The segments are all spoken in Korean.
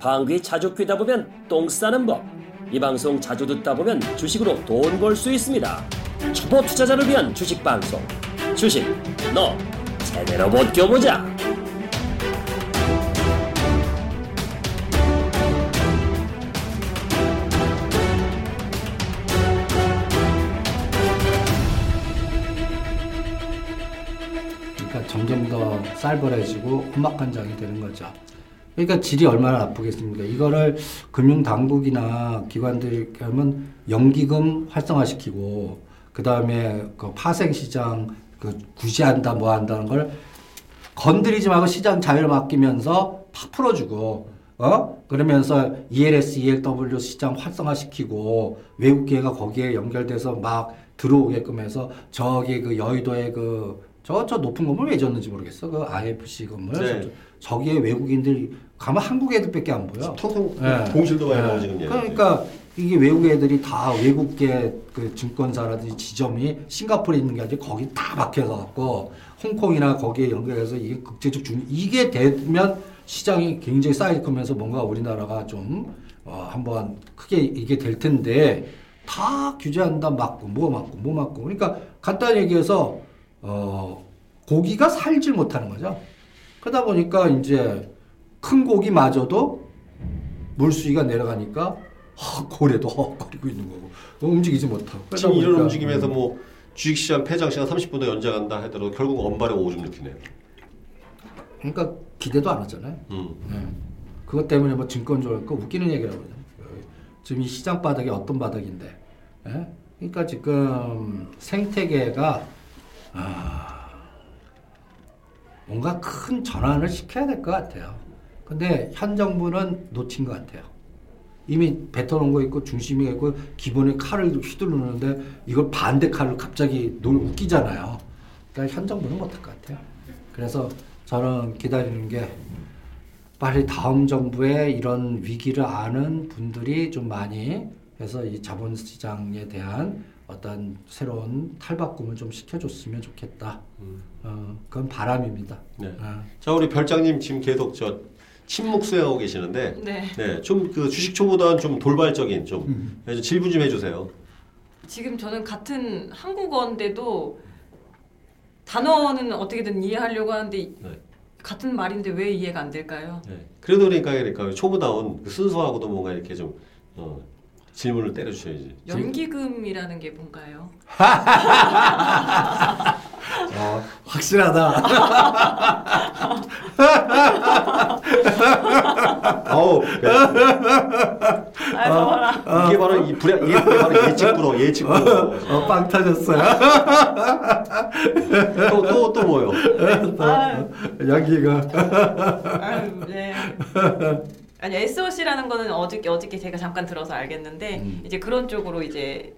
방귀 자주 뀌다 보면 똥 싸는 법. 이 방송 자주 듣다 보면 주식으로 돈 벌 수 있습니다. 초보 투자자를 위한 주식 방송. 주식, 너 제대로 못 껴보자. 그러니까 점점 더 쌀벌해지고 험악한 장이 되는 거죠. 그러니까 질이 얼마나 나쁘겠습니까? 이거를 금융당국이나 기관들이 하면 연기금 활성화시키고 그 다음에 그 파생시장 그 구시한다 뭐 한다는 걸 건드리지 말고 시장 자유를 맡기면서 팍 풀어주고 어 그러면서 ELS, ELW 시장 활성화시키고 외국 기회가 거기에 연결돼서 막 들어오게끔 해서 저기 그 여의도에 그 저 저 높은 건물 왜 졌는지 모르겠어 그 IFC 건물 네. 저, 기에 외국인들이 가면 한국 애들밖에 안 보여. 통통 네. 공실도 많이 네. 나오고 지금 예. 그러니까 이게 외국 애들이 다 외국계 그 증권사라든지 지점이 싱가포르에 있는 게 아니라 거기 다 박혀서 갖고 홍콩이나 거기에 연결해서 이게 국제적 중 이게 되면 시장이 굉장히 사이즈 크면서 뭔가 우리나라가 좀 어, 한번 크게 이게 될 텐데 다 규제한다 막고 뭐 막고 뭐 막고 그러니까 간단히 얘기해서 어 고기가 살질 못하는 거죠. 그러다 보니까 이제 큰 고기마저도 물수위가 내려가니까 헉, 고래도 헉거리고 있는 거고 움직이지 못하고 지금 이런 움직임에서 음, 뭐 주식시장 폐장 시간 30분 더 연장한다 하더라도 결국 엄발에 오줌 넣기네요. 그러니까 기대도 안 하잖아요. 음. 네. 그것 때문에 뭐 증권 좋을 거 웃기는 얘기라고 그러죠. 지금 이 시장 바닥이 어떤 바닥인데. 예? 그러니까 지금 생태계가 아, 뭔가 큰 전환을 시켜야 될 것 같아요. 근데 현 정부는 놓친 것 같아요. 이미 뱉어놓은 거 있고 중심이 있고 기본에 칼을 휘두르는데 이걸 반대 칼로 갑자기 놀 웃기잖아요. 그러니까 현 정부는 못할 것 같아요. 그래서 저는 기다리는 게 빨리 다음 정부의 이런 위기를 아는 분들이 좀 많이 해서 이 자본시장에 대한 어떤 새로운 탈바꿈을 좀 시켜줬으면 좋겠다. 어, 그건 바람입니다. 네. 어. 자 우리 별장님 지금 계속 저 침묵 수행하고 계시는데 네. 네, 좀 그 주식 초보다는 좀 돌발적인 좀 음. 네, 좀 질문 좀 해주세요. 지금 저는 같은 한국어인데도 단어는 어떻게든 이해하려고 하는데 네. 같은 말인데 왜 이해가 안 될까요? 네. 그래도 그러니까 그러니까 초보다운 그 순서하고도 뭔가 이렇게 좀 어, 질문을 때려주셔야지. 연기금이라는 게 뭔가요? 어, 확실하다. 아우 아, 저라. 이게 바로 이 불야 이게 바로 예측 불허 예측 불허. 어, 빵 터졌어요. 또 또 또 뭐요? 아, 여기가. 아유, 네. 아니 SOC라는 거는 어저께 어저께 제가 잠깐 들어서 알겠는데 음. 이제 그런 쪽으로 이제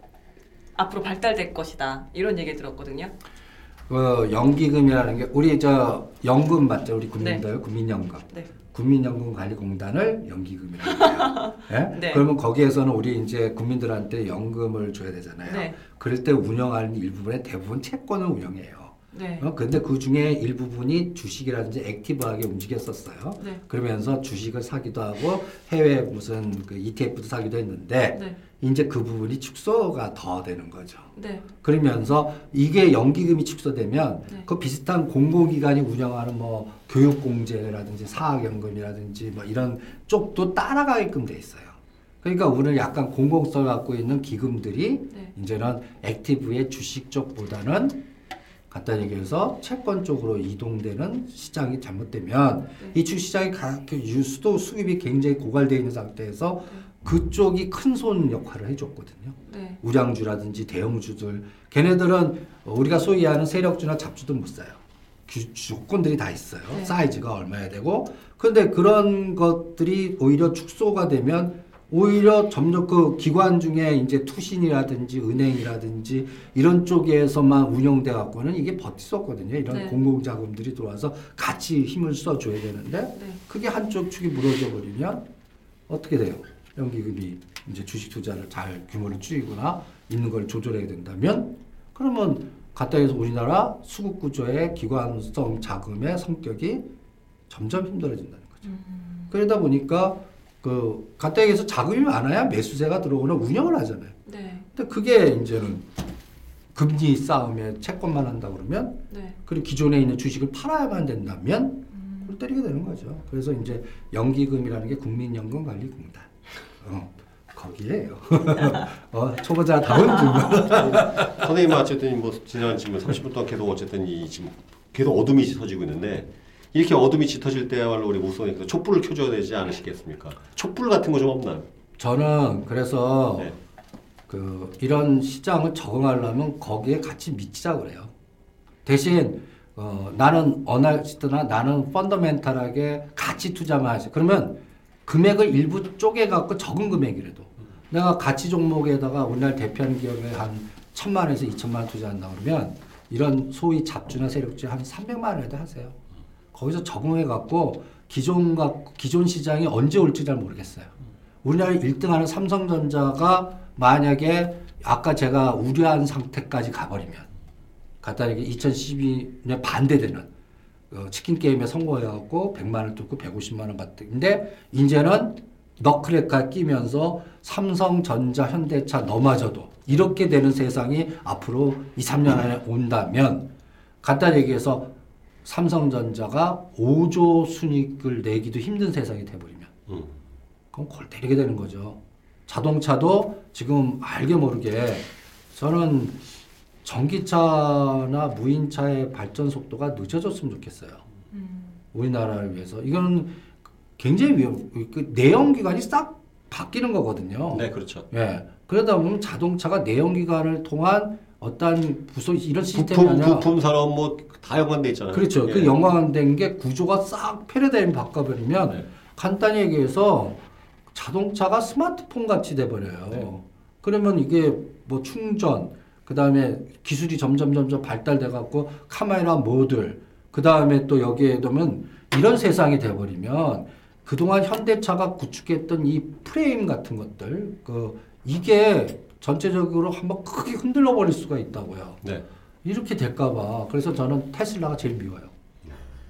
앞으로 발달될 것이다 이런 얘기 들었거든요. 그 연기금이라는 게 우리 저 연금 맞죠? 우리 국민들 국민연금. 네. 국민연금관리공단을 연기금이라고 해요. 예? 네. 그러면 거기에서는 우리 이제 국민들한테 연금을 줘야 되잖아요. 네. 그럴 때 운영하는 일부분의 대부분 채권을 운영해요. 네. 어, 근데 그 중에 일부분이 주식이라든지 액티브하게 움직였었어요. 네. 그러면서 주식을 사기도 하고 해외 무슨 그 ETF도 사기도 했는데 네. 이제 그 부분이 축소가 더 되는 거죠. 네. 그러면서 이게 연기금이 축소되면 네. 그 비슷한 공공기관이 운영하는 뭐 교육공제라든지 사학연금이라든지 뭐 이런 쪽도 따라가게끔 돼 있어요. 그러니까 오늘 약간 공공성을 갖고 있는 기금들이 네. 이제는 액티브의 주식 쪽보다는 간단히 얘기해서 채권 쪽으로 이동되는 시장이 잘못되면 네. 이 주 시장이 가- 그 유수도 수입이 굉장히 고갈되어 있는 상태에서 그쪽이 큰 손 역할을 해줬거든요. 네. 우량주라든지 대형주들 걔네들은 우리가 소위 하는 세력주나 잡주도 못 사요. 규- 조건들이 다 있어요. 네. 사이즈가 얼마야 되고. 근데 그런 것들이 오히려 축소가 되면 오히려 점점 그 기관 중에 이제 투신이라든지 은행이라든지 이런 쪽에서만 운영돼 갖고는 이게 없거든요. 이런 네. 공공 자금들이 들어와서 같이 힘을 써 줘야 되는데 네. 그게 한쪽 축이 무너져 버리면 어떻게 돼요? 연기금이 이제 주식 투자를 잘 규모를 줄이거나 있는 걸 조절해야 된다면 그러면 가까이서 우리나라 수급 구조의 기관성 자금의 성격이 점점 힘들어진다는 거죠. 그러다 보니까 그 얘기해서 자금이 많아야 매수세가 들어오는 운영을 하잖아요. 네. 근데 그게 이제는 금리 싸움에 채권만 한다 그러면 네. 그리고 기존에 있는 주식을 팔아야만 된다면 음. 골 때리게 되는 거죠. 그래서 이제 연기금이라는 게 국민연금관리공단. 어, 거기에요. 어, 초보자 다운 질문. 선생님은 어쨌든 뭐 지난 지금 30분 동안 계속 어쨌든 이 지금 계속 어둠이 짙어지고 있는데 이렇게 어둠이 짙어질 때야말로 우리 무소니까 촛불을 켜줘야 되지 않으시겠습니까? 촛불 같은 거 좀 없나요? 저는 그래서 네. 그 이런 시장을 적응하려면 거기에 같이 미치자 그래요. 대신 어, 나는 어나시드나 나는 펀더멘탈하게 같이 투자만 하지. 그러면 금액을 일부 쪼개 갖고 적은 금액이라도 내가 가치 종목에다가 우리나라 대표하는 기업에 한 천만 원에서 이천만 원 투자한다 그러면 이런 소위 잡주나 세력주 한 300만 원에도 하세요. 거기서 적응해 갖고 기존 갖고 기존 시장이 언제 올지 잘 모르겠어요. 우리나라 1등하는 삼성전자가 만약에 아까 제가 우려한 상태까지 가버리면 간단하게 2012년 반대되는 어, 치킨 게임에 성공해갖고 100만 원 뚫고 150만 원 받대. 근데 이제는 너클레카 끼면서 삼성전자, 현대차 넘어져도 이렇게 되는 세상이 앞으로 2, 3년 안에 온다면 간단히 얘기해서 삼성전자가 5조 순이익을 내기도 힘든 세상이 돼버리면 음. 그럼 골 때리게 되는 거죠. 자동차도 지금 알게 모르게 저는 전기차나 무인차의 발전 속도가 늦어졌으면 좋겠어요. 음. 우리나라를 위해서. 이거는 굉장히 위험, 그 내연기관이 싹 바뀌는 거거든요. 네, 그렇죠. 예. 그러다 보면 자동차가 내연기관을 통한 어떤 부서 이런 시스템이 부품 아니라 부품 산업 뭐다 연관돼 있잖아요. 그렇죠. 예. 그 연관된 게 구조가 싹 패러다임 바꿔버리면 네. 간단히 얘기해서 자동차가 스마트폰 같이 돼버려요. 네. 그러면 이게 뭐 충전, 그 다음에 기술이 점점 점점 발달돼 갖고 카메라 모듈, 그 다음에 또 여기에 두면 이런 세상이 돼버리면 그동안 현대차가 구축했던 이 프레임 같은 것들, 그 이게 전체적으로 한번 크게 흔들려 버릴 수가 있다고요. 네. 이렇게 될까봐. 그래서 저는 테슬라가 제일 미워요.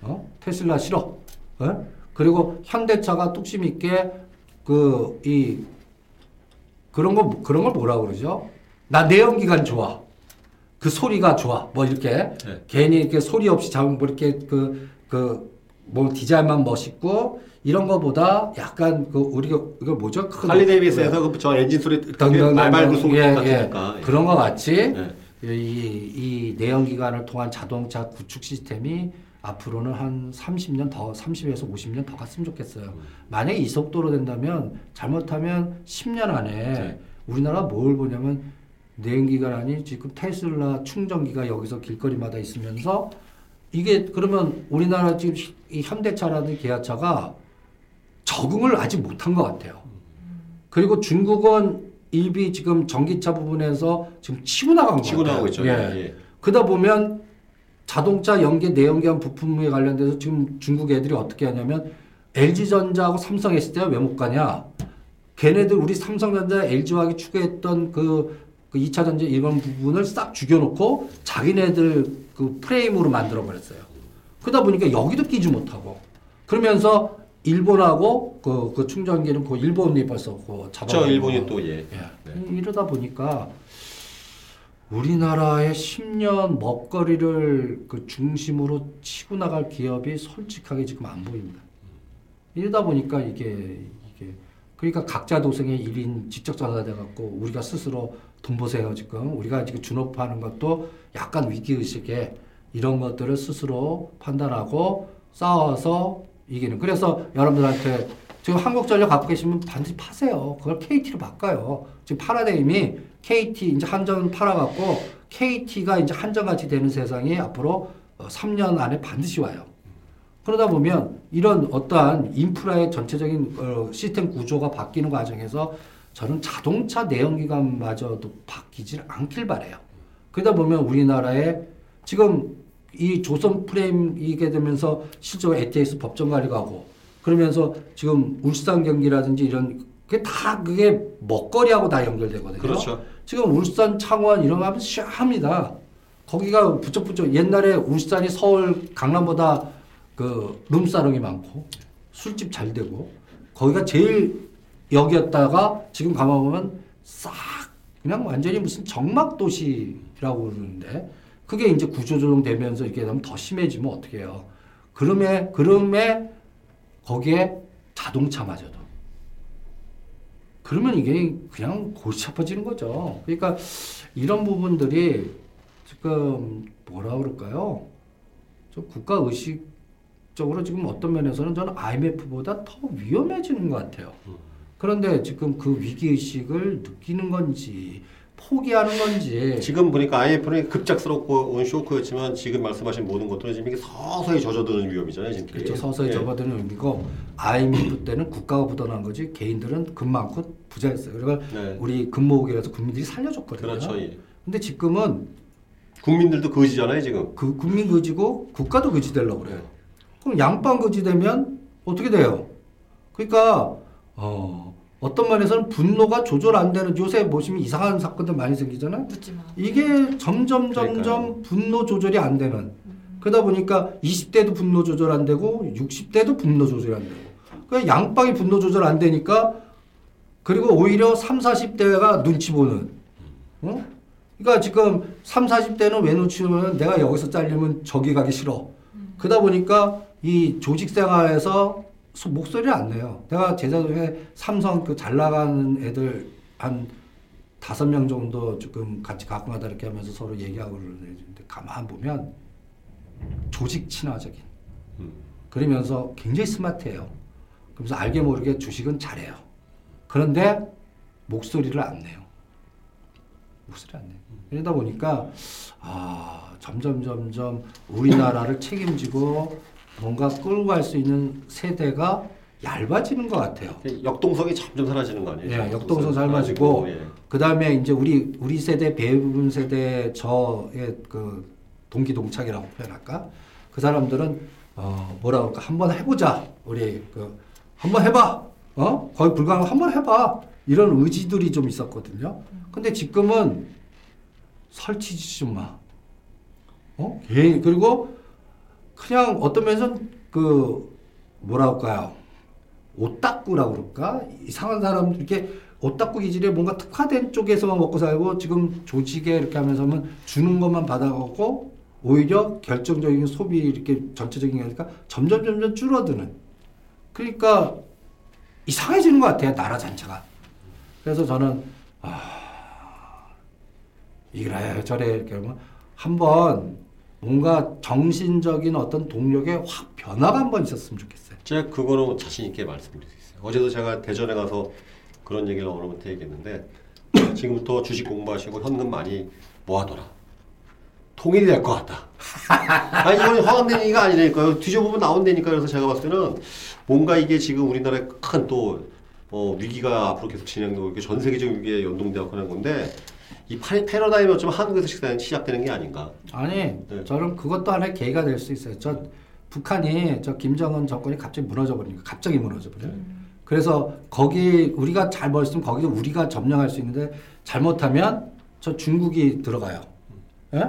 어? 테슬라 싫어. 어? 그리고 현대차가 뚝심 있게 그 이 그런 거 그런 걸 뭐라 그러죠? 나 내연기관 좋아. 그 소리가 좋아. 뭐 이렇게 네. 괜히 이렇게 소리 없이 잡은 뭐 이렇게 그 그 뭐 디자인만 멋있고 이런 거보다 약간 그 우리가 이거 뭐죠? 큰 할리 데이비스에서 그 저 엔진 소리 등등등 말발구 소리 예, 같으니까. 예. 그런 거 같이 네. 이, 이 내연기관을 통한 자동차 구축 시스템이 앞으로는 한 30년 더, 30에서 50년 더 갔으면 좋겠어요. 만약에 이 속도로 된다면 잘못하면 10년 안에 네. 우리나라 뭘 보냐면 내연기관 아니 지금 테슬라 충전기가 여기서 길거리마다 있으면서 이게 그러면 우리나라 지금 이 현대차라든지 기아차가 적응을 아직 못한 것 같아요. 그리고 중국은 일비 지금 전기차 부분에서 지금 치고 나간 거 치고. 나오고 있죠. 예. 예. 그러다 보면 자동차 연계 내연기관 부품에 관련돼서 지금 중국 애들이 어떻게 하냐면 LG전자하고 삼성 했을 때 왜 못 가냐? 걔네들 우리 삼성전자 LG화학이 추구했던 그, 그 2차 전지 이런 부분을 싹 죽여놓고 자기네들 그 프레임으로 만들어 버렸어요. 그러다 보니까 여기도 끼지 못하고 그러면서 일본하고 그, 그 충전기는 그 일본이 벌써 그 잡아. 저 일본이 또 예. 예. 네. 이- 이러다 보니까 우리나라의 10년 먹거리를 그 중심으로 치고 나갈 기업이 솔직하게 지금 안 보입니다. 이러다 보니까 이게 이게 그러니까 각자 도생의 일인 직접자가 돼갖고 우리가 스스로 돈 보세요 지금 우리가 지금 준업하는 것도 약간 위기 의식에 이런 것들을 스스로 판단하고 싸워서 이기는. 그래서 여러분들한테 지금 한국전력 갖고 계시면 반드시 파세요. 그걸 KT로 바꿔요. 지금 파라다임이 KT 이제 한전 팔아갖고 KT가 이제 한전같이 되는 세상이 앞으로 어, 3년 안에 반드시 와요. 그러다 보면 이런 어떠한 인프라의 전체적인 어, 시스템 구조가 바뀌는 과정에서 저는 자동차 내연기관마저도 바뀌질 않길 바래요. 그러다 보면 우리나라에 지금 이 조선 프레임 이게 되면서 실제로 ATX 법정 관리가 하고 그러면서 지금 울산 경기라든지 이런 그게 다 그게 먹거리하고 다 연결되거든요. 그렇죠. 지금 울산 창원 이런 거 하면 시합니다. 거기가 부쩍부쩍 옛날에 울산이 서울 강남보다 그 룸사롱이 많고 술집 잘 되고 거기가 제일 여기였다가 지금 가만 보면 싹 그냥 완전히 무슨 정막 도시라고 그러는데 그게 이제 구조조정 되면서 이렇게 되면 더 심해지면 어떻게 해요? 그럼에 그럼에 거기에 자동차 마저도 그러면 이게 그냥 골치 아파지는 거죠. 그러니까 이런 부분들이 지금 뭐라 그럴까요? 좀 국가 의식적으로 지금 어떤 면에서는 저는 IMF보다 더 위험해지는 것 같아요. 그런데 지금 그 위기 의식을 느끼는 건지 포기하는 건지 지금 보니까 IMF는 급작스럽고 온 쇼크였지만 지금 말씀하신 모든 것들은 지금 이게 서서히 젖어드는 위험이잖아요, 지금. 그렇죠. 서서히 예. 접어드는 의미고 IMF 때는 국가가 부도난 거지 개인들은 금 많고 부자였어요. 그러니까 네. 우리 금모으기라서 국민들이 살려줬거든요. 그렇죠. 예. 근데 지금은 국민들도 거지잖아요, 지금. 그 국민 거지고 국가도 거지 되려고 그래요. 그럼 양빵 거지 되면 어떻게 돼요? 그러니까 어, 어떤 면에서는 분노가 조절 안 되는 요새 보시면 이상한 사건들 많이 생기잖아요. 마. 이게 점점 점점 그러니까요. 분노 조절이 안 되는 그러다 보니까 20대도 분노 조절 안 되고 60대도 분노 조절이 안 되고 그 양빵이 분노 조절 안 되니까 그리고 오히려 3, 40대가 눈치 보는 어? 그러니까 지금 3, 40대는 왜 눈치 보면 내가 여기서 잘리면 저기 가기 싫어 그러다 보니까 이 조직 생활에서 소- 목소리를 안 내요. 내가 제자 중에 삼성 그 잘 나가는 애들 한 다섯 명 정도 지금 같이 가끔 가다 이렇게 하면서 서로 얘기하고 그러는데 가만 보면 조직 친화적인 음. 그러면서 굉장히 스마트해요. 그러면서 알게 모르게 주식은 잘해요. 그런데 목소리를 안 내요. 목소리 안 내요. 그러다 보니까 아 점점 점점 우리나라를 책임지고 뭔가 끌고 갈 수 있는 세대가 얇아지는 것 같아요. 역동성이 점점 사라지는 거 아니에요? 예, 역동성 삶아지고 예. 그 다음에 이제 우리 우리 세대 배우분 세대 저의 그 동기 동창이라고 표현할까? 그 사람들은 어 뭐라 그럴까? 한번 해보자. 우리 그 한번 해봐. 어 거의 불가능 한번 해봐. 이런 의지들이 좀 있었거든요. 근데 지금은 설치지 좀 마. 어? 예, 그리고 그냥 어떤 면에서는 그 뭐라 할까요? 오따꾸라고 그럴까? 이상한 사람들 이렇게 오따꾸 기질에 뭔가 특화된 쪽에서만 먹고 살고 지금 조직에 이렇게 하면서는 주는 것만 받아가고 오히려 결정적인 소비 이렇게 전체적인 게 아니라 점점 점점 줄어드는 그러니까 이상해지는 것 같아요 나라 전체가 그래서 저는 아 이래 저래 이렇게 하면 한번 뭔가 정신적인 어떤 동력에 확 변화가 한번 있었으면 좋겠어요. 제가 그거는 자신 있게 말씀드릴 수 있어요. 어제도 제가 대전에 가서 그런 얘기를 어느 분한테 얘기했는데 지금부터 주식 공부하시고 현금 많이 모아둬라. 통일이 될 것 같다. 아니 이건 허황된 얘기가 아니라니까요. 뒤져보면 나온다니까 그래서 제가 봤을 때는 뭔가 이게 지금 우리나라에 큰또 어, 위기가 앞으로 계속 진행되고 이게 전 세계적인 위기에 연동되어 가는 건데 이 파- 패러다임이 어쩌면 한국에서 시작- 시작되는 게 아닌가. 아니, 네. 저는 그것도 하나의 계기가 될 수 있어요. 저 북한이 저 김정은 정권이 갑자기 무너져 버리니까 갑자기 무너져 버려요. 그래서 거기 우리가 잘 벌었으면 거기서 우리가 점령할 수 있는데 잘못하면 저 중국이 들어가요. 예?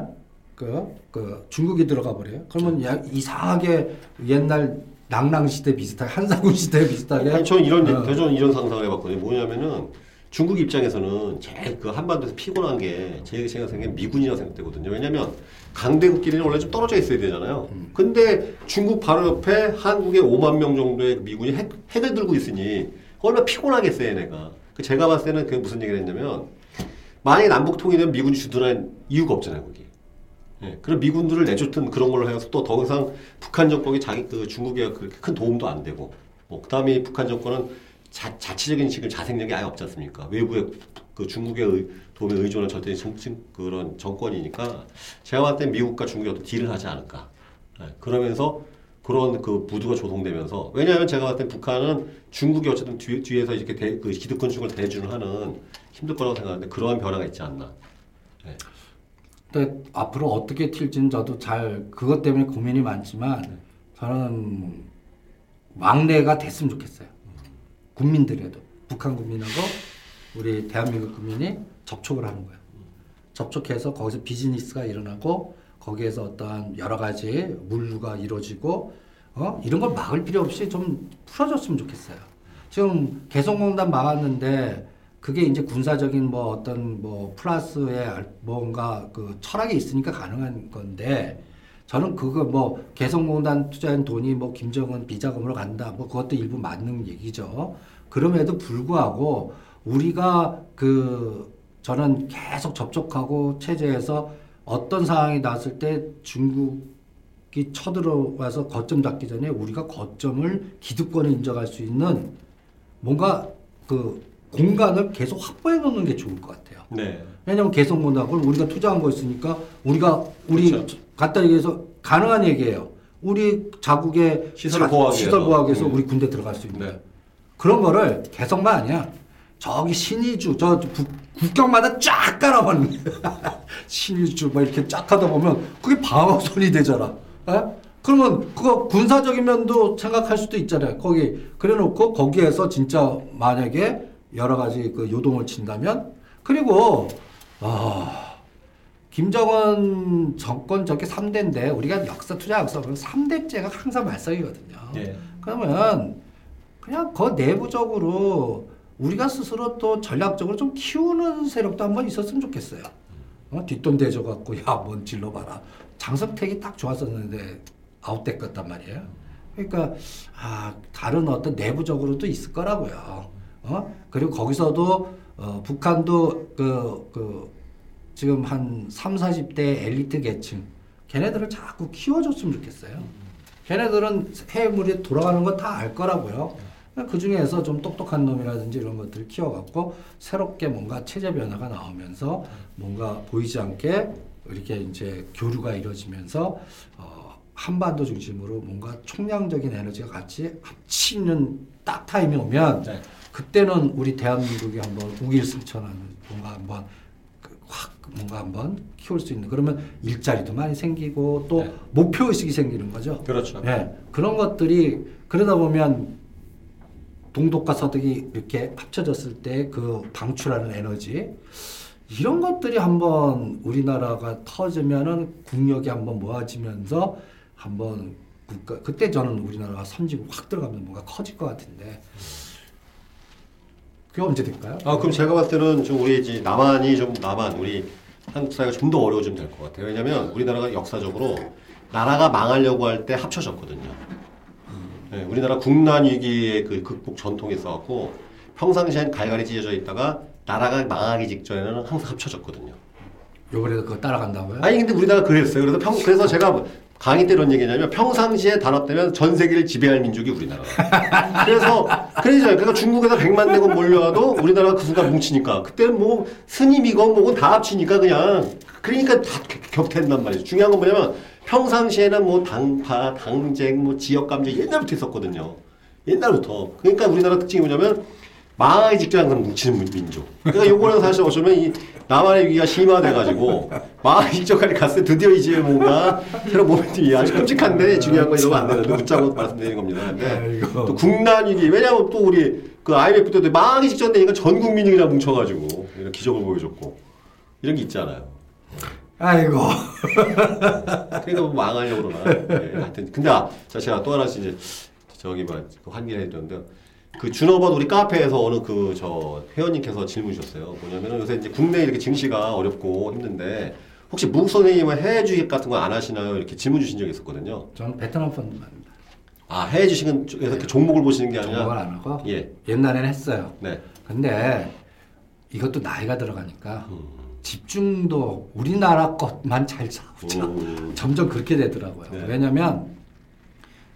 그, 그 중국이 들어가 버려요. 그러면 야, 이상하게 옛날 낭랑 시대 비슷하게 한사군 시대 비슷하게 아니 저는 이런 어. 저는 이런 상상을 해봤거든요. 뭐냐면은 중국 입장에서는 제일 그 한반도에서 피곤한 게 제일 생각하는 게 미군이라고 생각되거든요. 왜냐면 강대국끼리는 원래 좀 떨어져 있어야 되잖아요. 근데 중국 바로 옆에 한국의 5만 명 정도의 미군이 핵, 핵을 들고 있으니 얼마나 피곤하겠어요, 얘네가. 그 제가 봤을 때는 그게 무슨 얘기를 했냐면 만약에 남북 통일되면 미군이 주둔할 이유가 없잖아요, 거기. 예, 그럼 미군들을 내쫓든 그런 걸로 해서 또 더 이상 북한 정권이 자기 그 중국에 그렇게 큰 도움도 안 되고, 뭐 그 다음에 북한 정권은 자, 자체적인 지금 자생력이 아예 없지 않습니까? 외부의 그 중국의 의, 도움에 의존한 절대 정, 정- 그런 정권이니까 제가 봤을 때 미국과 중국이 어떤 딜을 하지 않을까. 예, 그러면서 그런 그 부두가 조성되면서 왜냐하면 제가 봤을 때 북한은 중국이 어쨌든 뒤, 뒤에서 이렇게 대, 그 기득권 중을 대주는 하는 힘들 거라고 생각하는데 그러한 변화가 있지 않나. 예. 근데 앞으로 어떻게 튈지는 저도 잘 그것 때문에 고민이 많지만 저는 왕래가 됐으면 좋겠어요. 국민들에도 북한 국민하고 우리 대한민국 국민이 접촉을 하는 거예요. 접촉해서 거기서 비즈니스가 일어나고 거기에서 어떠한 여러 가지 물류가 이루어지고 어? 이런 걸 막을 필요 없이 좀 풀어줬으면 좋겠어요. 지금 개성공단 막았는데 그게 이제 군사적인 뭐 어떤 뭐 플러스의 알- 뭔가 그 철학이 있으니까 가능한 건데 저는 그거 뭐 개성공단 투자한 돈이 뭐 김정은 비자금으로 간다 뭐 그것도 일부 맞는 얘기죠. 그럼에도 불구하고 우리가 그 저는 계속 접촉하고 체제에서 어떤 상황이 났을 때 중국이 쳐들어와서 거점 잡기 전에 우리가 거점을 기득권을 인정할 수 있는 뭔가 그 공간을 계속 확보해 놓는 게 좋을 것 같아요. 네. 왜냐면 개성공단 그걸 우리가 투자한 거 있으니까 우리가 우리 그렇죠. 간단히 얘기해서 가능한 얘기예요. 우리 자국의 시설 자- 보호하기 시설 위해서. 보호하기 위해서 음. 우리 군대 들어갈 수 있는 네. 그런 거를 개성만 아니야. 저기 신의주 저 부- 국경마다 쫙 깔아버리는 신의주 뭐 이렇게 쫙 하다 보면 그게 방어선이 되잖아. 에? 그러면 그거 군사적인 면도 생각할 수도 있잖아요. 거기 그래놓고 거기에서 진짜 만약에 여러 가지 그 요동을 친다면 그리고 아 김정은 정권 저게 3대인데 우리가 역사 투자 역사 보면 3대째가 항상 말썽이거든요. 예. 그러면 그냥 그 내부적으로 우리가 스스로 또 전략적으로 좀 키우는 세력도 한번 있었으면 좋겠어요. 어? 뒷돈 대줘 갖고 야뭔 질러 봐라. 장성택이 딱 좋았었는데 아웃됐 었단 말이에요. 그러니까 아 다른 어떤 내부적으로도 있을 거라고요. 어? 그리고 거기서도 어, 북한도 그, 그 지금 한 3, 40대 엘리트 계층 걔네들을 자꾸 키워줬으면 좋겠어요. 걔네들은 해물이 돌아가는 건다알 거라고요. 그 중에서 좀 똑똑한 놈이라든지 이런 것들을 키워갖고 새롭게 뭔가 체제 변화가 나오면서 뭔가 보이지 않게 이렇게 이제 교류가 이루어지면서 어, 한반도 중심으로 뭔가 총량적인 에너지가 같이 합치는 딱 타임이 오면 네. 그때는 우리 대한민국이 한번 우길승천하는 뭔가 한번 그 확 뭔가 한번 키울 수 있는 그러면 일자리도 많이 생기고 또 네. 목표 의식이 생기는 거죠. 그렇죠. 예, 그런 것들이 그러다 보면 동독과 서독이 이렇게 합쳐졌을 때 그 방출하는 에너지 이런 것들이 한번 우리나라가 터지면은 국력이 한번 모아지면서 한번 국가 그때 저는 우리나라가 선지고 확 들어가면 뭔가 커질 것 같은데 그게 언제 될까요? 아 그럼 제가 봤을 때는 좀 우리 이제 남한이 좀 남한 우리 한국 사회가 좀 더 어려워지면 될 것 같아요. 왜냐하면 우리나라가 역사적으로 나라가 망하려고 할 때 합쳐졌거든요. 네, 우리나라 국난 위기의 그 극복 전통이 있어갖고 평상시엔 갈갈이 찢어져 있다가 나라가 망하기 직전에는 항상 합쳐졌거든요. 요번에도 그거 따라간다고요? 아니 근데 우리나라가 그랬어요. 그래서 평 그래서 제가 강의 때 이런 얘기냐면 평상시에 단합 되면 전 세계를 지배할 민족이 우리나라. 그래서 그래서 그러니까 중국에서 100만 대군 몰려와도 우리나라가 그 순간 뭉치니까 그때는 뭐 스님이건 뭐건 다 합치니까 그냥 그러니까 다 격- 격퇴한단 말이죠. 중요한 건 뭐냐면 평상시에는 뭐 당파, 당쟁, 뭐 지역 감정 옛날부터 있었거든요. 옛날부터. 그러니까 우리나라 특징이 뭐냐면 망하기 항상 뭉치는 민- 민족. 그러니까 요거는 사실 어쩌면 이 남한의 위기가 심화돼가지고 망하기 직전까지 갔을 때 드디어 이제 뭔가 새로운 모멘텀이 아주 끔찍한데 중요한 건 이러면 안 되는데 묻자고 말씀드리는 겁니다. 근데. 또 국난 위기 왜냐하면 또 우리 그 IMF 때도 망하기 직전 되니까 전 국민이 그냥 뭉쳐가지고 이런 기적을 보여줬고 이런 게 있잖아요. 아이고 그러니까 뭐 망하려고 그러나. 예, 하여튼 근데 아, 자 제가 또 하나씩 이제 저기 뭐 환기를 해드렸는데 그 준업원 우리 카페에서 어느 그 저 회원님께서 질문 주셨어요. 뭐냐면은 요새 이제 국내 이렇게 증시가 어렵고 힘든데 혹시 무 선생님은 해외 주식 같은 거 안 하시나요? 이렇게 질문 주신 적이 있었거든요. 저는 베트남 펀드만 합니다. 아 해외 주식은 저- 이렇게 종목을 보시는 게 아니라 정보를 안 하고 예, 옛날에는 했어요. 네. 근데 이것도 나이가 들어가니까 음. 집중도 우리나라 것만 잘 사오자. 음. 점점 그렇게 되더라고요. 네. 왜냐면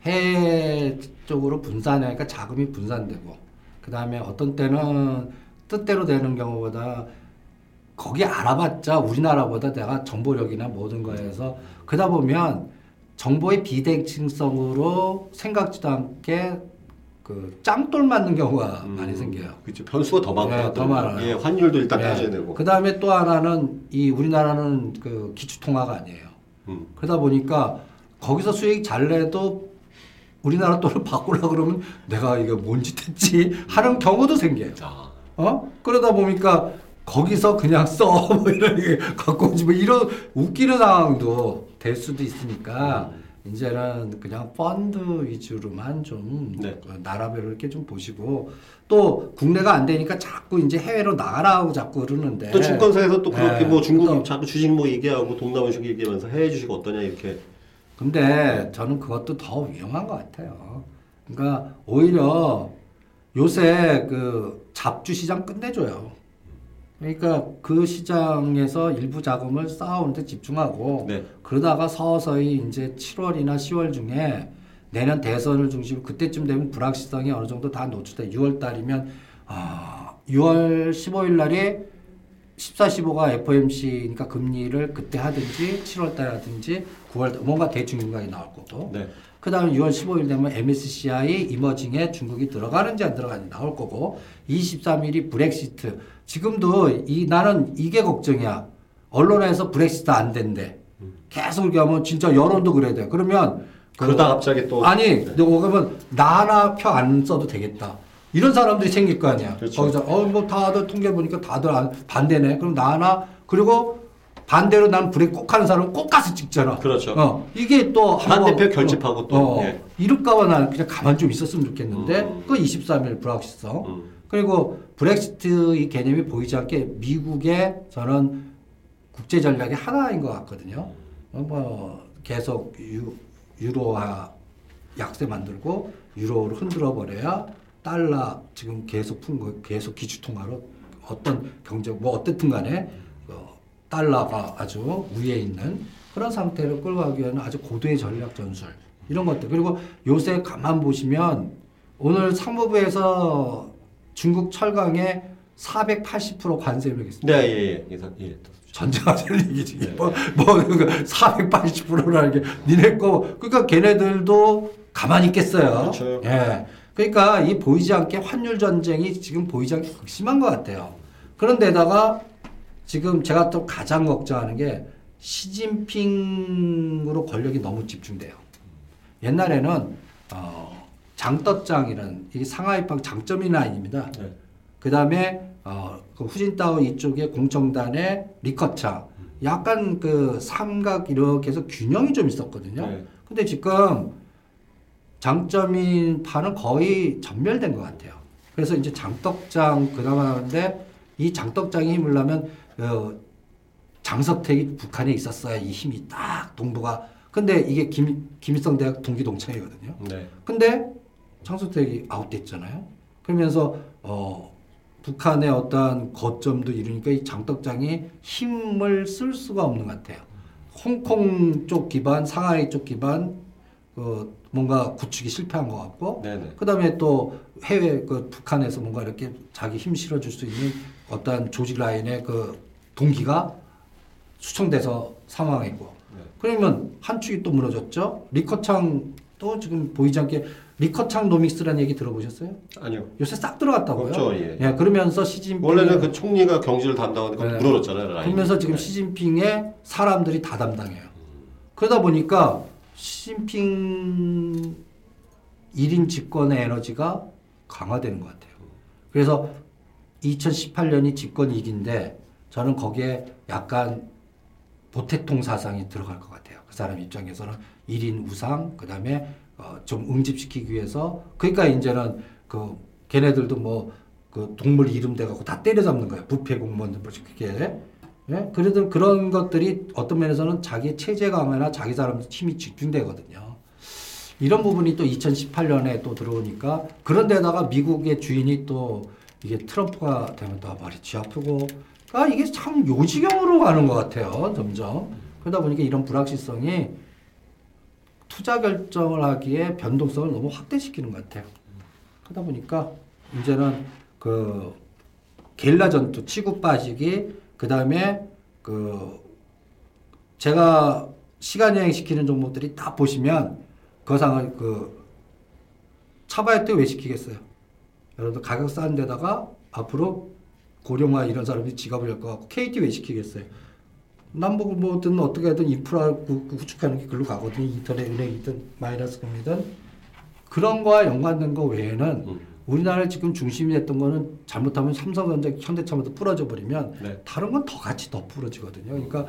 해외 쪽으로 분산하니까 자금이 분산되고 그 다음에 어떤 때는 뜻대로 되는 경우보다 거기 알아봤자 우리나라보다 내가 정보력이나 모든 거에서 그러다 보면 정보의 비대칭성으로 생각지도 않게 그 짱돌 맞는 경우가 음. 많이 생겨요. 그렇죠. 변수가 더 많고 네, 더. 많아요. 예, 환율도 일단 예. 따져야 되고. 그 다음에 또 하나는 이 우리나라는 그 기축통화가 아니에요. 음. 그러다 보니까 거기서 수익 잘 내도 우리나라 돈을 바꾸려 그러면 내가 이거 뭔짓 했지 하는 경우도 생겨요. 아, 어? 그러다 보니까 거기서 그냥 써. 뭐 이런 게 갖고 오지 뭐 이런 웃기는 상황도 될 수도 있으니까 이제는 그냥 펀드 위주로만 좀 네. 그 나라별로 이렇게 좀 보시고 또 국내가 안 되니까 자꾸 이제 해외로 나가라고 자꾸 그러는데 또 증권사에서 또 그렇게 네. 뭐 중국 또- 자꾸 주식 뭐 얘기하고 동남아 주식 얘기하면서 해외 주식 어떠냐 이렇게 근데 저는 그것도 더 위험한 것 같아요. 그러니까 오히려 요새 그 잡주 시장 끝내줘요. 그러니까 그 시장에서 일부 자금을 쌓아오는데 집중하고 네. 그러다가 서서히 이제 7월이나 10월 중에 내년 대선을 중심으로 그때쯤 되면 불확실성이 어느 정도 다 노출돼 6월 달이면 아 6월 15일 날에 14, 15가 FOMC니까 금리를 그때 하든지 7월 달에 하든지 9월 달 뭔가 윤곽이 나올 거고 네. 그 다음에 6월 15일 되면 MSCI 이머징에 중국이 들어가는지 안 들어가는지 나올 거고. 23일이 브렉시트. 지금도 이 나는 이게 걱정이야. 언론에서 브렉시트 안 된대. 계속 이렇게 하면 진짜 여론도 그래야 돼 그러면 그- 그러다 갑자기 또 아니 네. 너 그러면 나 하나 표안 써도 되겠다 이런 사람들이 생길 거 아니야 그렇죠. 거기서 어뭐 다들 통계 보니까 다들 안- 반대네 그럼 나 하나 그리고 반대로 난 브레이크 꼭 하는 사람은 꼭 가서 찍잖아 그렇죠. 어, 이게 또 반대표 결집하고 또, 어, 예. 이럴까봐 나는 그냥 가만 좀 있었으면 좋겠는데 음. 그 23일 불확실성 음. 그리고 브렉시트 이 개념이 보이지 않게 미국의 저는 국제 전략의 하나인 것 같거든요. 어, 뭐 계속 유, 유로화 약세 만들고 유로를 흔들어 버려야 달러 지금 계속 푼 거 계속 기축통화로 어떤 경제 뭐 어쨌든 간에 어, 달러가 아주 위에 있는 그런 상태를 끌고 가기 위한 아주 고도의 전략 전술 이런 것들 그리고 요새 가만 보시면 오늘 상무부에서 중국 철강에 480% 관세 매겼습니다. 네, 예, 예. 예상, 예. 전쟁하자는 얘기지. 뭐, 뭐, 480%라는 게, 니네 거, 그러니까 걔네들도 가만히 있겠어요. 그렇죠. 예. 그러니까 이 보이지 않게 환율 전쟁이 지금 보이지 않게 극심한 것 같아요. 그런데다가 지금 제가 또 가장 걱정하는 게 시진핑으로 권력이 너무 집중돼요. 옛날에는, 어, 장떠짱이라는, 이게 상하이빵 장점이 라인입니다. 네. 그 다음에 어, 그 후진타워 이쪽에 공청단의 리커차 약간 그 삼각 이렇게 해서 균형이 좀 있었거든요. 네. 근데 지금 장점인 파는 거의 전멸된 것 같아요. 그래서 이제 장떡장 그나마 나오는데 이 장떡장이 힘을 나면 어, 장석택이 북한에 있었어야 이 힘이 딱 동부가 근데 이게 김, 김일성 대학 동기 동창이거든요. 네. 근데 장석택이 아웃됐잖아요. 그러면서 어 북한의 어떠한 거점도 이루니까 이 장떡장이 힘을 쓸 수가 없는 것 같아요. 홍콩 쪽 기반, 상하이 쪽 기반 그 뭔가 구축이 실패한 것 같고 네네. 그다음에 또 해외 그 북한에서 뭔가 이렇게 자기 힘 실어줄 수 있는 어떠한 조직 라인의 그 동기가 수청돼서 사망했고 네. 그러면 한 축이 또 무너졌죠. 리커창 또 지금 보이지 않게 리커창 노믹스라는 얘기 들어보셨어요? 아니요. 요새 싹 들어갔다고요. 없죠, 예. 그러면서 시진핑 원래는 그 총리가 경제를 담당하는데 네. 물어졌잖아요. 라인이. 그러면서 지금 네. 시진핑의 사람들이 다 담당해요. 그러다 보니까 시진핑 1인 집권의 에너지가 강화되는 것 같아요. 그래서 2018년이 집권 2기인데 저는 거기에 약간 보태통 사상이 들어갈 것 같아요. 그 사람 입장에서는 1인 우상, 그 다음에 어, 좀 응집시키기 위해서 그러니까 이제는 그 걔네들도 뭐 그 동물 이름 대갖고 다 때려잡는 거예요. 부패 공무원들 뭐 그게 예? 그래도 그런 것들이 어떤 면에서는 자기 체제 강화나 자기 사람 힘이 집중되거든요. 이런 부분이 또 2018년에 또 들어오니까 그런데다가 미국의 주인이 또 이게 트럼프가 되면 또 머리 쥐 아프고 아 이게 참 요지경으로 가는 것 같아요 점점 그러다 보니까 이런 불확실성이 투자 결정을 하기에 변동성을 너무 확대시키는 것 같아요 그러다 보니까 이제는 그 게릴라 전투 치고 빠지기 그 다음에 그 제가 시간 여행 시키는 종목들이 다 보시면 그 상을 그 차바이 때왜 시키겠어요? 여러분들 가격 싼 데다가 앞으로 고령화 이런 사람들이 지갑을 열 것 같고 KT 왜 시키겠어요? 남북을 뭐든 어떻게 하든 인프라 구- 구축하는 게 글로 가거든요. 인터넷 은행이든 마이너스 금리든 그런 거와 연관된 거 외에는 음. 우리나라 지금 중심이 됐던 거는 잘못하면 삼성전자, 현대차부터 부러져 버리면 네. 다른 건 더 같이 더 부러지거든요. 그러니까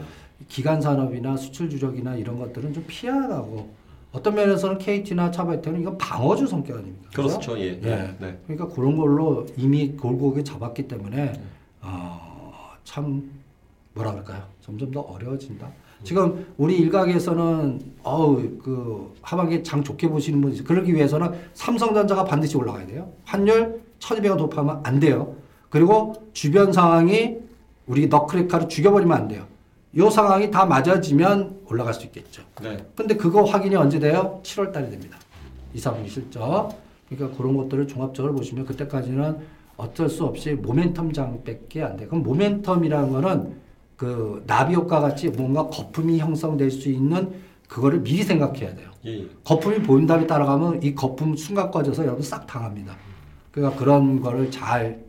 기간 산업이나 수출 주력이나 이런 것들은 좀 피하라고 어떤 면에서는 KT나 차바이트는 이건 방어주 성격 아닙니까? 그죠? 그렇죠. 예. 예. 네. 그러니까 그런 걸로 이미 골고루 잡았기 때문에 어, 참 뭐라 그럴까요? 점점 더 어려워진다. 지금 우리 일각에서는 어우 그 하반기 장 좋게 보시는 분이 그러기 위해서는 삼성전자가 반드시 올라가야 돼요. 환율 1200원 도파하면 안 돼요. 그리고 주변 상황이 우리 너클레카를 죽여버리면 안 돼요. 이 상황이 다 맞아지면 올라갈 수 있겠죠. 네. 근데 그거 확인이 언제 돼요? 7월 달에 됩니다. 2, 3분기 실적. 그러니까 그런 것들을 종합적으로 보시면 그때까지는 어쩔 수 없이 모멘텀 장밖에 안 돼요. 그럼 모멘텀이라는 거는 그 나비 효과 같이 뭔가 거품이 형성될 수 있는 그거를 미리 생각해야 돼요. 예. 예. 거품이 보인 다음에 따라가면 이 거품 순간 꺼져서 여러분 싹 당합니다. 그러니까 그런 거를 잘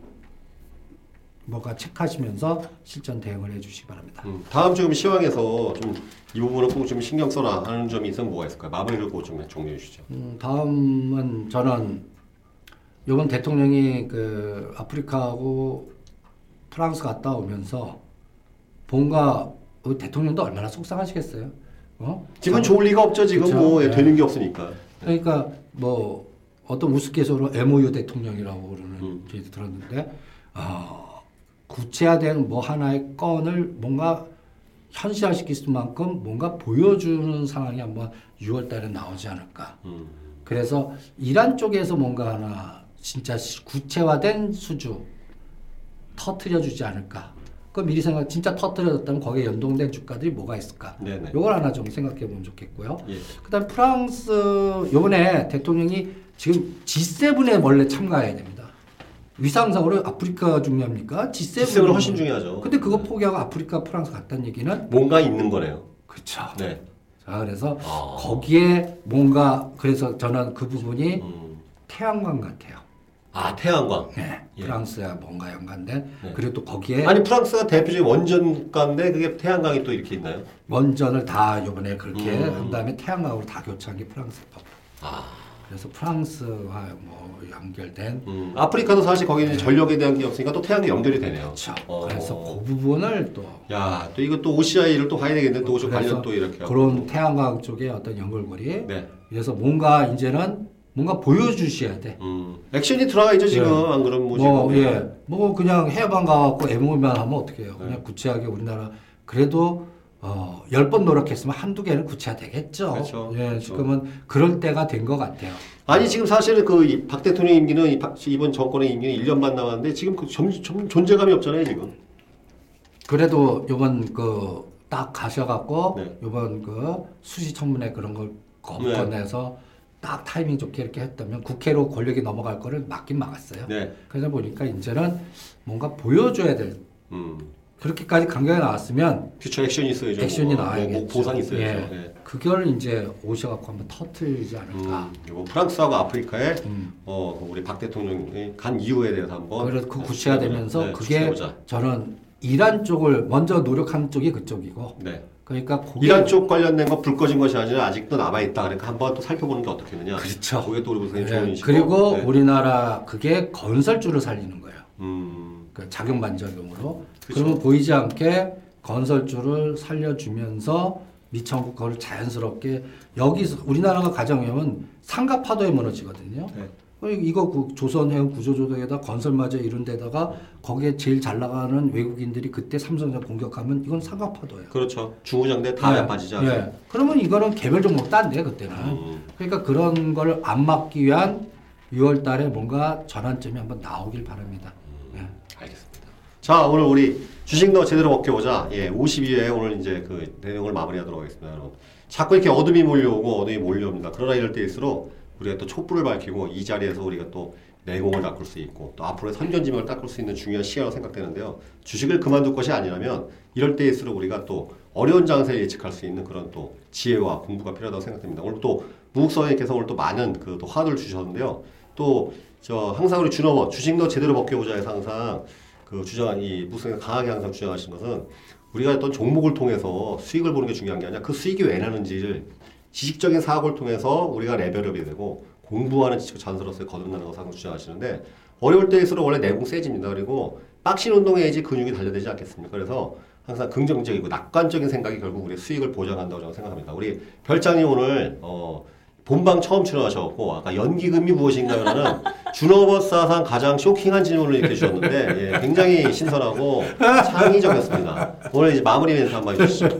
뭐가 체크하시면서 실전 대응을 해주시기 바랍니다. 음, 다음 좀 시황에서 좀 이 부분은 꼭좀 신경 써라 하는 점이 있으면 뭐가 있을까요? 마무리를 꼭좀 정리해 주시죠. 음, 다음은 저는 이번 대통령이 그 아프리카하고 프랑스 갔다 오면서 뭔가 그 대통령도 얼마나 속상하시겠어요. 어? 지금 좋을 리가 없죠. 지금 그쵸. 뭐 예, 네. 되는 게 없으니까. 그러니까 뭐 어떤 우스갯소리로 MOU 대통령이라고 그러는 음. 얘기 들었는데 어, 구체화된 뭐 하나의 건을 뭔가 현실화시킬 수만큼 뭔가 보여주는 상황이 한번 6월달에 나오지 않을까. 음. 그래서 이란 쪽에서 뭔가 하나 진짜 시- 구체화된 수주 터트려 주지 않을까. 그 미리 생각 진짜 터트려졌다면 거기에 연동된 주가들이 뭐가 있을까. 네네. 요걸 하나 좀 생각해 보면 좋겠고요. 예. 그다음 프랑스 요번에 대통령이 지금 G7에 원래 참가해야 됩니다. 위상상으로 아프리카 중요합니까? G7은 G7은 훨씬 중요하죠. 근데 그거 포기하고 아프리카 프랑스 갔다는 얘기는 뭔가 있는 거네요. 그렇죠. 네. 자 그래서 아. 거기에 뭔가 그래서 저는 그 부분이 음. 태양광 같아요. 아 태양광. 네, 예. 프랑스야 뭔가 연관된 네. 그리고 또 거기에 아니 프랑스가 대표적인 원전가인데 그게 태양광이 또 이렇게 있나요? 원전을 다 이번에 그렇게 음. 한 다음에 태양광으로 다 교체한 게 프랑스 법. 아. 그래서 프랑스와 뭐 연결된 음. 아프리카도 사실 거기는 전력에 대한 게 없으니까 또 태양이 연결이 되네요. 그렇죠. 어. 그래서 그 부분을 또 야, 또 이거 또 OCI를 또 봐야 되겠네. 또 관련 또 이렇게. 그런 태양광 쪽에 어떤 연결고리. 네. 그래서 뭔가 이제는 뭔가 보여주셔야 돼. 음. 액션이 들어가야죠 지금 예. 안 그러면 뭐. 뭐, 예. 뭐 그냥 해방 가갖고 MO만 하면 어떻게 해요? 네. 그냥 구체하게 우리나라 그래도 어, 열 번 노력했으면 한두 개는 구체화 되겠죠. 그렇죠. 예, 그렇죠. 지금은 그럴 때가 된 것 같아요. 아니 지금 사실은 그 박 대통령 임기는 이 이번 정권의 임기는 1년만 남았는데 지금 그 점, 점, 존재감이 없잖아요 지금. 그래도 요번 그 딱 가셔갖고 네. 요번 그 수시 청문회 그런 걸 거부권해서 딱 타이밍 좋게 이렇게 했다면 국회로 권력이 넘어갈 거를 막긴 막았어요. 네. 그러다 보니까 이제는 뭔가 보여줘야 될 음. 그렇게까지 강경히 나왔으면 퓨처 액션이 있어야죠. 액션이 뭐, 나와야겠죠. 뭐, 보상 있어야죠. 예. 예. 그걸 이제 오셔갖고 한번 터트리지 않을까. 음, 그리고 프랑스하고 아프리카에 음. 어, 우리 박 대통령이 간 이유에 대해서 한번 그래서 그 구체화되면서 네, 그게 추진해보자. 저는 이란 쪽을 먼저 노력한 쪽이 그쪽이고 네. 그러니까 이란 쪽 관련된 거 불 꺼진 것이 아니라 아직도 남아 있다. 그러니까 한번 또 살펴보는 게 어떻겠느냐. 그렇죠. 그게 또 우리 선생님 예, 좋은 인식. 그리고 네. 우리나라 그게 건설주를 살리는 거예요. 음, 그 작용 반작용으로. 그쵸. 그러면 보이지 않게 건설주를 살려주면서 미천국 그걸 자연스럽게 여기서 우리나라가 가정하면 상가 파도에 무너지거든요. 네. 어, 이거 그 조선해운 구조조정에다 건설마저 이런 데다가 거기에 제일 잘 나가는 외국인들이 그때 삼성전자 공격하면 이건 상가파도예요. 그렇죠. 중후장대 다 예, 야빠지죠. 예. 그러면 이거는 개별 안 돼, 그때는. 음, 그러니까 그런 걸 안 막기 위한 6월 달에 뭔가 전환점이 한번 나오길 바랍니다. 예. 알겠습니다. 자, 오늘 우리 주식 너 제대로 먹겨보자. 예, 52회 오늘 이제 그 내용을 마무리하도록 하겠습니다. 여러분. 자꾸 이렇게 어둠이 몰려오고 어둠이 몰려옵니다. 그러나 이럴 때일수록 우리가 또 촛불을 밝히고 이 자리에서 우리가 또 내공을 닦을 수 있고 또 앞으로의 선전지명을 닦을 수 있는 중요한 시야로 생각되는데요. 주식을 그만둘 것이 아니라면 이럴 때일수록 우리가 또 어려운 장세를 예측할 수 있는 그런 또 지혜와 공부가 필요하다고 생각됩니다. 오늘 또 무국선생님께서 오늘 또 많은 그 또 화두를 주셨는데요. 또 저 항상 우리 준어워 주식 너 제대로 먹겨보자에서 항상 그 주장 이 무슨 강하게 항상 주장하신 것은 우리가 어떤 종목을 통해서 수익을 보는 게 중요한 게 아니라 그 수익이 왜 나는지를 지식적인 사고를 통해서 우리가 레벨업이 되고 공부하는 지식 전서로서의 거듭나는 것을 항상 주장하시는데 어려울 때일수록 원래 내공 세집니다. 그리고 빡신 이제 근육이 단련되지 않겠습니까? 그래서 항상 긍정적이고 낙관적인 생각이 결국 우리 수익을 보장한다고 저는 생각합니다. 우리 별장님 오늘 어, 본방 처음 출연하셔갖고 아까 연기금이 무엇인가요라는 준호버사상 가장 쇼킹한 질문을 이렇게 주셨는데 예, 굉장히 신선하고 창의적이었습니다. 오늘 이제 마무리 멘트 한번 해주시죠.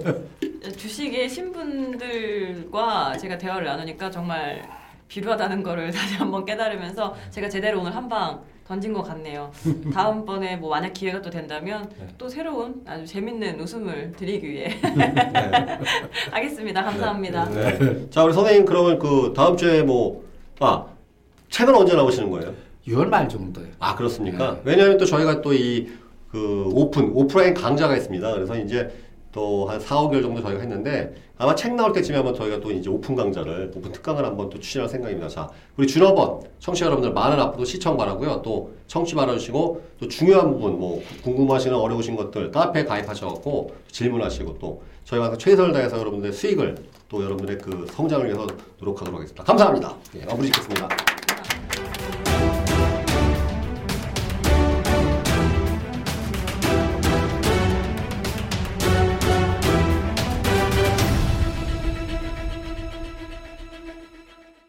신분들과 제가 대화를 나누니까 정말 비루하다는 거를 다시 한번 깨달으면서 제가 제대로 오늘 한 방 던진 것 같네요. 다음번에 뭐 만약 기회가 또 된다면 네. 또 새로운 아주 재밌는 웃음을 드리기 위해 네. 하겠습니다. 감사합니다. 네. 자 우리 선생님 그러면 그 다음 주에 뭐아 책은 언제 나오시는 거예요? 6월 말 정도에. 아 그렇습니까? 왜냐하면 또 저희가 또 이 그 오픈 오프라인 강좌가 있습니다. 그래서 이제 또 한 4, 5개월 정도 저희가 했는데 아마 책 나올 때쯤에 한번 저희가 또 이제 오픈 강좌를 오픈 특강을 한번 또 추진할 생각입니다. 자 우리 준업원 청취자 여러분들 많은 앞으로 시청 바라고요. 또 청취 바라주시고 또 중요한 부분 뭐 궁금하시는 어려우신 것들 카페 가입하셔갖고 질문하시고 또 저희가 최선을 다해서 여러분들의 수익을 또 여러분들의 그 성장을 위해서 노력하도록 하겠습니다. 감사합니다. 예, 마무리 짓겠습니다.